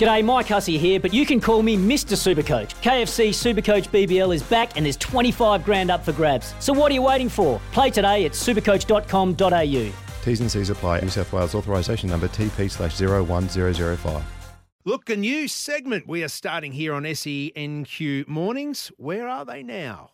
G'day, Mike Hussey here, but you can call me Mr. Supercoach. KFC Supercoach BBL is back and there's 25 grand up for grabs. So what are you waiting for? Play today at supercoach.com.au. T's and C's apply. New South Wales authorisation number TP slash 01005. Look, a new segment we are starting here on SENQ Mornings. Where are they now?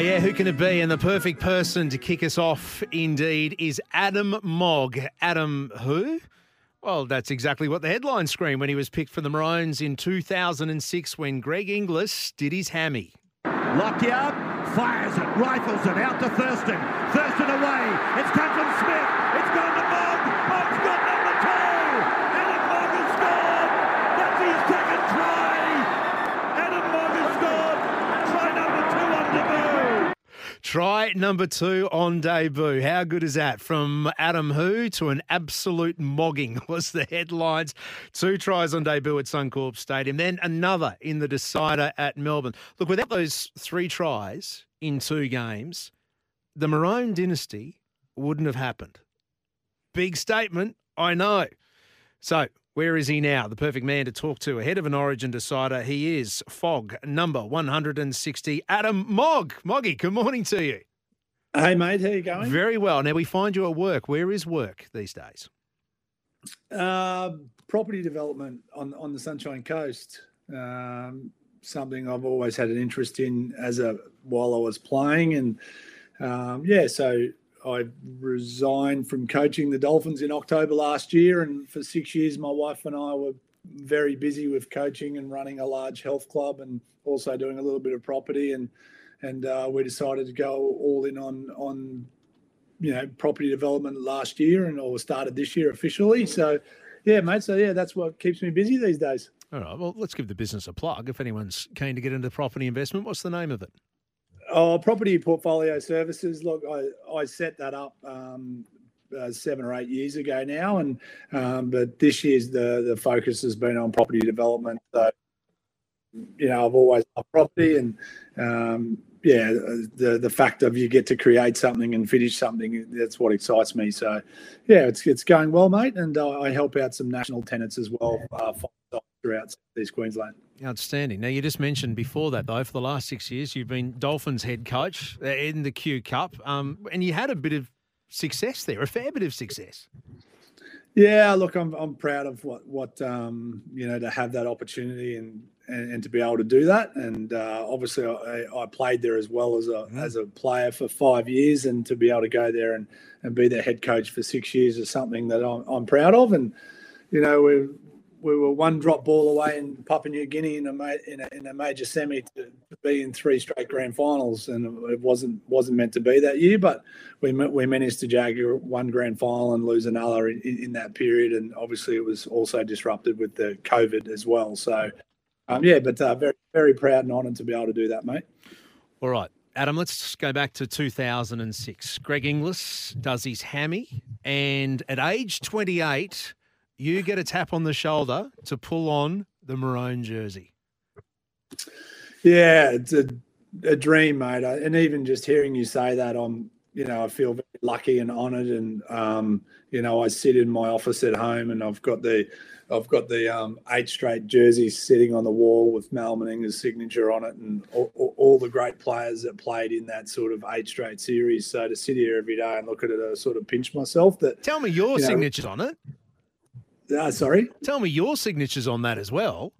Yeah, who can it be? And the perfect person to kick us off, indeed, is Adam Mogg. Adam who? Well, that's exactly what the headline screamed when he was picked for the Maroons in 2006 when Greg Inglis did his hammy. Lockyer fires it, rifles it out to Thurston. Thurston away. It's come from Smith. It's gone to Mogg. Mogg's got number two. Adam Mogg has scored. That's his second try. Adam Mogg has scored. Try number two on debut. Try number two on debut. How good is that? From Adam Who to an absolute mogging was the headlines. Two tries on debut at Suncorp Stadium, then another in the decider at Melbourne. Look, without those three tries in two games, the Maroon dynasty wouldn't have happened. Big statement, I know. So, where is he now? The perfect man to talk to ahead of an origin decider. He is Fog number 160, Adam Mogg. Moggy, good morning to you. Hey mate, how you going? Very well. Now we find you at work. Where is work these days? Uh, property development on on the Sunshine Coast. Um, something I've always had an interest in as a while I was playing, and um, yeah, so I resigned from coaching the Dolphins in October last year, and for six years, my wife and I were very busy with coaching and running a large health club, and also doing a little bit of property, and and uh, we decided to go all in on on you know property development last year, and or started this year officially. So yeah, mate. So yeah, that's what keeps me busy these days. All right. Well, let's give the business a plug. If anyone's keen to get into property investment, what's the name of it? Oh, property portfolio services. Look, I, I set that up um, uh, seven or eight years ago now, and um, but this year's the the focus has been on property development. So, you know, I've always loved property, and um, yeah, the the fact of you get to create something and finish something that's what excites me. So, yeah, it's it's going well, mate, and uh, I help out some national tenants as well uh, throughout East Queensland. Outstanding. Now, you just mentioned before that, though, for the last six years, you've been Dolphins head coach uh, in the Q Cup, um, and you had a bit of success there, a fair bit of success. Yeah, look, I'm I'm proud of what what um, you know to have that opportunity and and, and to be able to do that. And uh, obviously, I, I played there as well as a as a player for five years, and to be able to go there and and be their head coach for six years is something that I'm, I'm proud of. And you know, we we were one drop ball away in Papua New Guinea in a, ma- in a, in a major semi to, to, be in three straight grand finals, and it wasn't wasn't meant to be that year. But we we managed to jag one grand final and lose another in, in that period, and obviously it was also disrupted with the COVID as well. So, um, yeah, but uh, very very proud and honoured to be able to do that, mate. All right. Adam, let's go back to 2006. Greg Inglis does his hammy, and at age 28, you get a tap on the shoulder to pull on the maroon jersey. Yeah, it's a, a dream, mate. And even just hearing you say that, I'm, you know, I feel very lucky and honoured. And um, you know, I sit in my office at home, and I've got the, I've got the um, eight straight jerseys sitting on the wall with Mal Meninga's signature on it, and all, all, all, the great players that played in that sort of eight straight series. So to sit here every day and look at it, I sort of pinch myself. That tell me your you know, signatures on it. Uh, sorry. Tell me your signatures on that as well.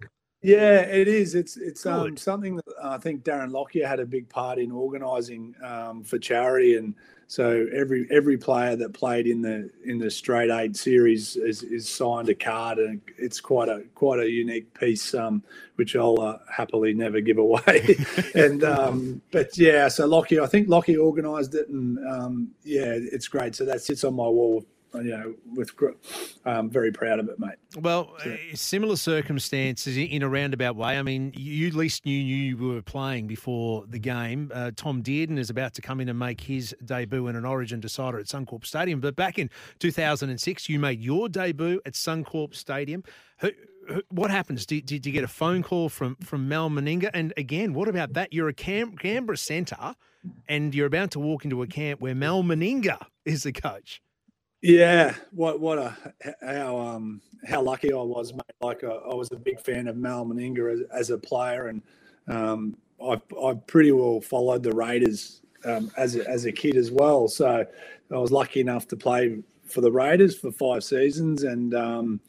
Yeah, it is. It's it's um, something that I think Darren Lockyer had a big part in organising um, for charity, and so every every player that played in the in the straight eight series is, is signed a card, and it's quite a quite a unique piece, um, which I'll uh, happily never give away. and um, but yeah, so Lockyer, I think Lockyer organised it, and um, yeah, it's great. So that sits on my wall you know, with um, very proud of it, mate. Well, so. similar circumstances in a roundabout way. I mean, you at least knew you were playing before the game. Uh, Tom Dearden is about to come in and make his debut in an Origin decider at Suncorp Stadium. But back in 2006, you made your debut at Suncorp Stadium. Who, what happens? Did, did you get a phone call from from Mal Meninga? And again, what about that? You're a Cam- Canberra centre, and you're about to walk into a camp where Mal Meninga is the coach. Yeah, what what a how um how lucky I was, mate. Like uh, I was a big fan of Mal Meninga as, as a player, and um, I I pretty well followed the Raiders um, as a, as a kid as well. So I was lucky enough to play for the Raiders for five seasons, and um,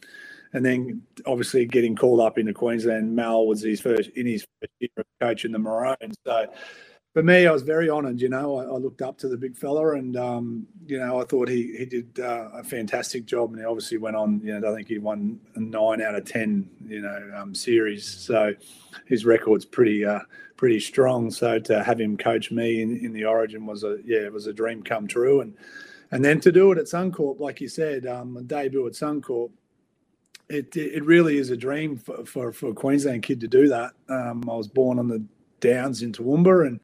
and then obviously getting called up into Queensland. Mal was his first in his first year of coaching the Maroons. So for me, I was very honoured. You know, I, I, looked up to the big fella, and um, you know, I thought he he did uh, a fantastic job, and he obviously went on. You know, I think he won nine out of ten, you know, um, series. So his record's pretty uh, pretty strong. So to have him coach me in, in the Origin was a yeah, it was a dream come true, and and then to do it at Suncorp, like you said, um, a debut at Suncorp. It, it really is a dream for, for, for a Queensland kid to do that. Um, I was born on the Downs in Toowoomba and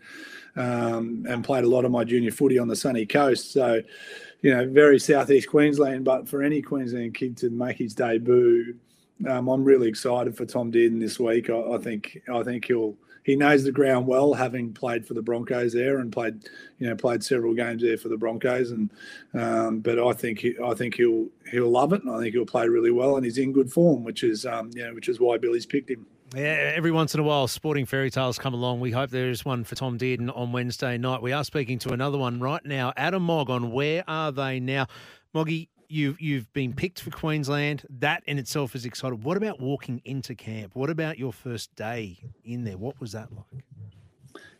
um, and played a lot of my junior footy on the sunny coast. So, you know, very southeast Queensland. But for any Queensland kid to make his debut, um, I'm really excited for Tom Dearden this week. I, I, think I think he'll he knows the ground well, having played for the Broncos there and played you know played several games there for the Broncos. And um, but I think he, I think he'll he'll love it, and I think he'll play really well, and he's in good form, which is um, you know which is why Billy's picked him. Yeah, every once in a while, sporting fairy tales come along. We hope there is one for Tom Dearden on Wednesday night. We are speaking to another one right now, Adam Mogg on Where Are They Now? Moggy, you've you've been picked for Queensland. That in itself is exciting. What about walking into camp? What about your first day in there? What was that like?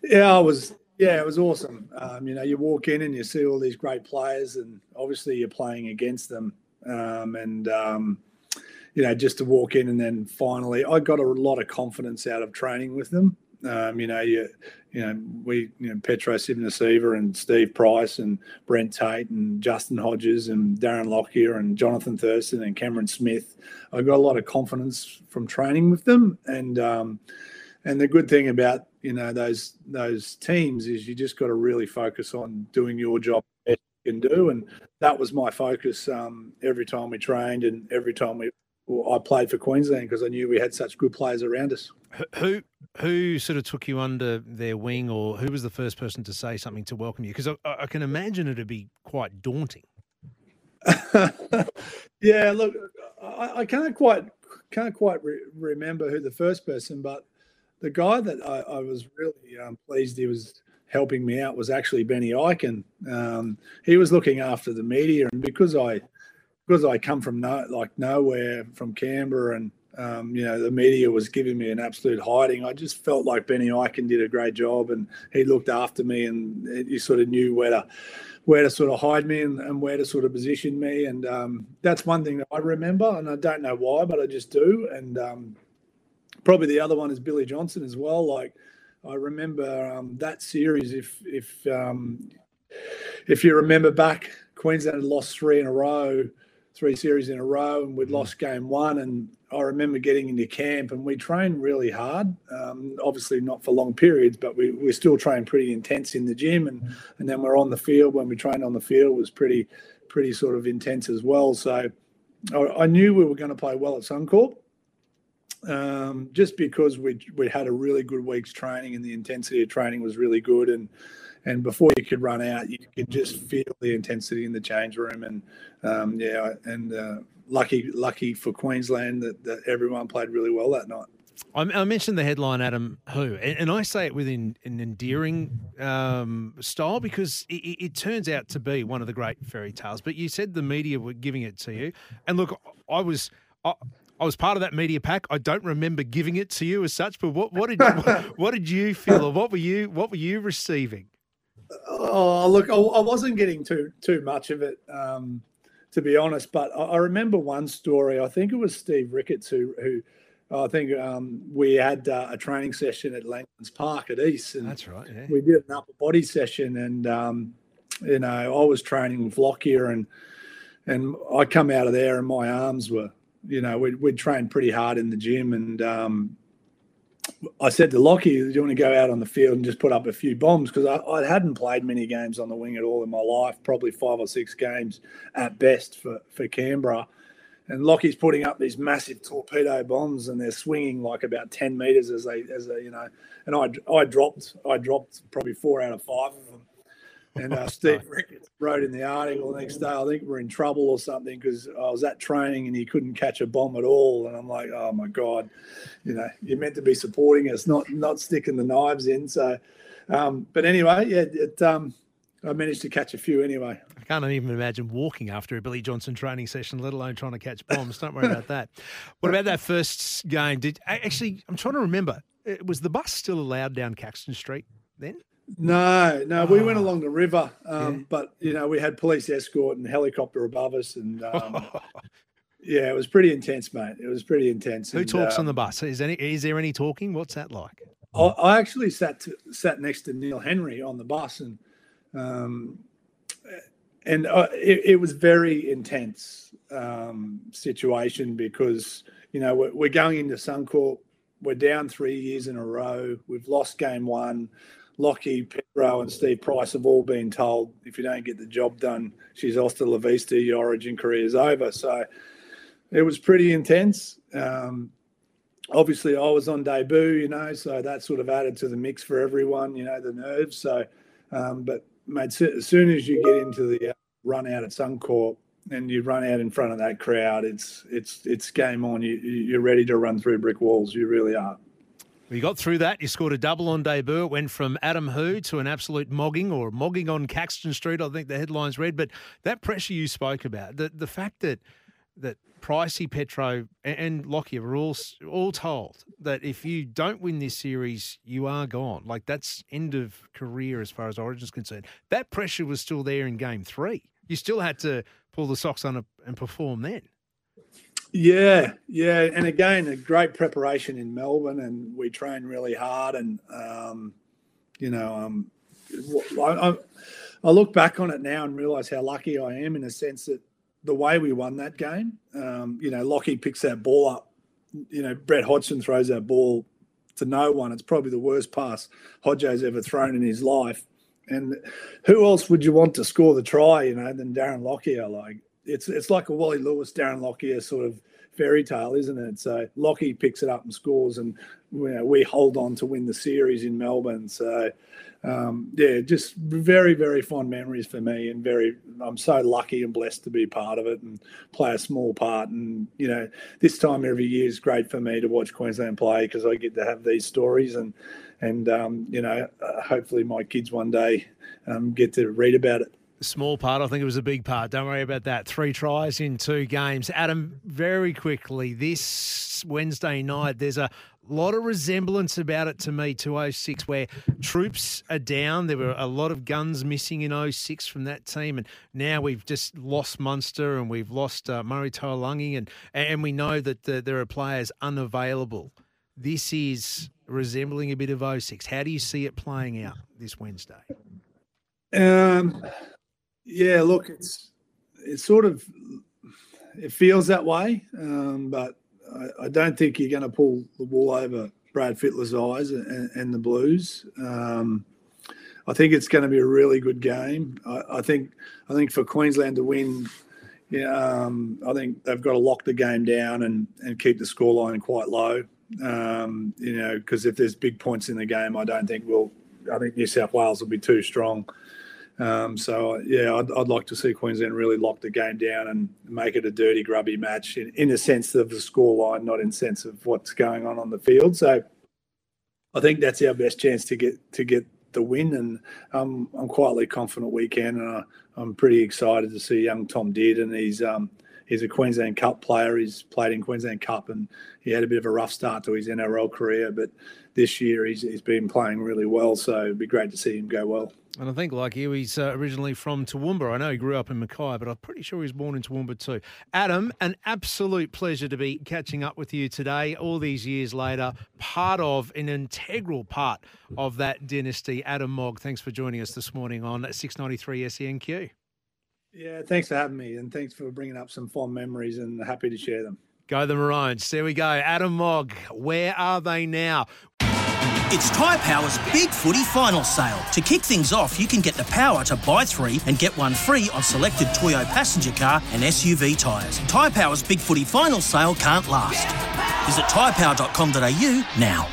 Yeah, I was. Yeah, it was awesome. Um, you know, you walk in and you see all these great players, and obviously you're playing against them. Um, and um, you know, just to walk in and then finally, I got a lot of confidence out of training with them. Um, you know, you, you know, we, you know, Petero Civoniceva and Steve Price and Brent Tate and Justin Hodges and Darren Lockyer and Jonathan Thurston and Cameron Smith. I got a lot of confidence from training with them, and um, and the good thing about you know those those teams is you just got to really focus on doing your job best you can do, and that was my focus um, every time we trained and every time we I played for Queensland because I knew we had such good players around us. Who who sort of took you under their wing, or who was the first person to say something to welcome you? Because I, I, can imagine it'd be quite daunting. yeah, look, I, I, can't quite can't quite re- remember who the first person, but the guy that I, I was really um, pleased he was helping me out was actually Benny Ikin. Um, he was looking after the media, and because I because I come from no, like nowhere from Canberra and um, you know the media was giving me an absolute hiding. I just felt like Benny Ikin did a great job and he looked after me and he sort of knew where to where to sort of hide me and, and where to sort of position me. And um, that's one thing that I remember and I don't know why, but I just do. And um, probably the other one is Billy Johnson as well. Like I remember um, that series. If if um, if you remember back, Queensland had lost three in a row three series in a row, and we'd mm. lost game one. And I remember getting into camp, and we trained really hard. Um, obviously, not for long periods, but we, we still trained pretty intense in the gym, and and then we're on the field. When we trained on the field, was pretty pretty sort of intense as well. So I, I knew we were going to play well at Suncorp. Um, just because we we had a really good week's training and the intensity of training was really good and and before you could run out, you could just feel the intensity in the change room. And um, yeah, and uh, lucky, lucky for Queensland that, that, everyone played really well that night. I, mentioned the headline, Adam Who, and, I say it with an, endearing um, style because it, it, turns out to be one of the great fairy tales. But you said the media were giving it to you, and look, I was. I was part of that media pack. I don't remember giving it to you as such, but what, what did what, what did you feel, or what were you what were you receiving? Oh, look, I, I wasn't getting too too much of it, um, to be honest. But I, I, remember one story. I think it was Steve Ricketts who who I think um, we had uh, a training session at Langlands Park at East, and that's right. Yeah. We did an upper body session, and um, you know I was training with Lockyer, and and I come out of there, and my arms were, you know, we'd, we'd trained pretty hard in the gym, and um, I said to Lockie, "Do you want to go out on the field and just put up a few bombs?" Because I, I, hadn't played many games on the wing at all in my life, probably five or six games at best for for Canberra. And Lockie's putting up these massive torpedo bombs, and they're swinging like about ten meters as they as they you know. And I I dropped I dropped probably four out of five of them. And uh, Steve Ricketts wrote in the article the next day, I think we're in trouble or something because I was at training and he couldn't catch a bomb at all. And I'm like, oh my God, you know, you're meant to be supporting us, not not sticking the knives in. So, um, but anyway, yeah, it, um, I managed to catch a few anyway. I can't even imagine walking after a Billy Johnson training session, let alone trying to catch bombs. Don't worry about that. What about that first game? Did actually? I'm trying to remember. Was the bus still allowed down Caxton Street then? No, no, we went ah. along the river, um, yeah. but you know we had police escort and helicopter above us, and um, yeah, it was pretty intense, mate. It was pretty intense. Who and, talks on the bus? Is any is there any talking? What's that like? I, I actually sat to, sat next to Neil Henry on the bus, and um, and uh, it, it, was very intense um, situation because you know we're, we're going into Suncorp. We're down three years in a row. We've lost game one. Lockie, Pedro, and Steve Price have all been told if you don't get the job done, she's hasta la vista, your origin career is over. So it was pretty intense. Um, obviously, I was on debut, you know, so that sort of added to the mix for everyone, you know, the nerves. So, um, but mate, as soon as you get into the uh, run out at Suncorp and you run out in front of that crowd, it's it's it's game on. You you're ready to run through brick walls. You really are. We got through that. You scored a double on debut. It went from Adam Who to an absolute mogging or mogging on Caxton Street. I think the headlines read. But that pressure you spoke about, the the fact that that Pricey, Petro, and Lockyer were all all told that if you don't win this series, you are gone. Like that's end of career as far as Origin's concerned. That pressure was still there in Game Three. You still had to pull the socks on and perform then. Yeah, yeah, and again, a great preparation in Melbourne, and we train really hard. And um, you know, um, I, I, look back on it now and realise how lucky I am in a sense that the way we won that game, um, you know, Lockie picks that ball up. You know, Brett Hodgson throws that ball to no one. It's probably the worst pass Hodjo's ever thrown in his life. And who else would you want to score the try, you know, than Darren Lockyer? Like it's it's like a Wally Lewis, Darren Lockyer sort of fairy tale, isn't it? So Lockie picks it up and scores, and you know, we hold on to win the series in Melbourne. So um, yeah, just very very fond memories for me, and very I'm so lucky and blessed to be part of it and play a small part. And you know, this time every year is great for me to watch Queensland play because I get to have these stories and and um, you know, uh, hopefully my kids one day um, get to read about it small part. I think it was a big part. Don't worry about that. Three tries in two games. Adam, very quickly, this Wednesday night, there's a lot of resemblance about it to me to 06 where troops are down. There were a lot of guns missing in 06 from that team. And now we've just lost Munster and we've lost uh, Murray Taulagi and, and we know that the, there are players unavailable. This is resembling a bit of 06. How do you see it playing out this Wednesday? Um, yeah, look, it's it's sort of it feels that way, um, but I, I, don't think you're going to pull the wool over Brad Fittler's eyes and, and the Blues. Um, I think it's going to be a really good game. I, I think I think for Queensland to win, yeah, um, I think they've got to lock the game down and and keep the scoreline quite low. Um, you know, because if there's big points in the game, I don't think we'll. I think New South Wales will be too strong. Um, so yeah, I'd, I'd, like to see Queensland really lock the game down and make it a dirty, grubby match in, in a sense of the scoreline, not in sense of what's going on on the field. So I think that's our best chance to get to get the win, and um, I'm quietly confident we can. And I, am pretty excited to see young Tom Dearden. He's um, he's a Queensland Cup player. He's played in Queensland Cup, and he had a bit of a rough start to his NRL career, but this year he's, he's been playing really well. So it'd be great to see him go well. And I think, like you, he's uh, originally from Toowoomba. I know he grew up in Mackay, but I'm pretty sure he was born in Toowoomba too. Adam, an absolute pleasure to be catching up with you today, all these years later, part of, an integral part of that dynasty. Adam Mogg, thanks for joining us this morning on 693 SENQ. Yeah, thanks for having me, and thanks for bringing up some fond memories, and happy to share them. Go the Maroons. There we go. Adam Mogg, where are they now? It's Tyre Power's Big Footy Final Sale. To kick things off, you can get the power to buy three and get one free on selected Toyo passenger car and SUV tyres. Tyre Power's Big Footy Final Sale can't last. Visit tyrepower.com.au now.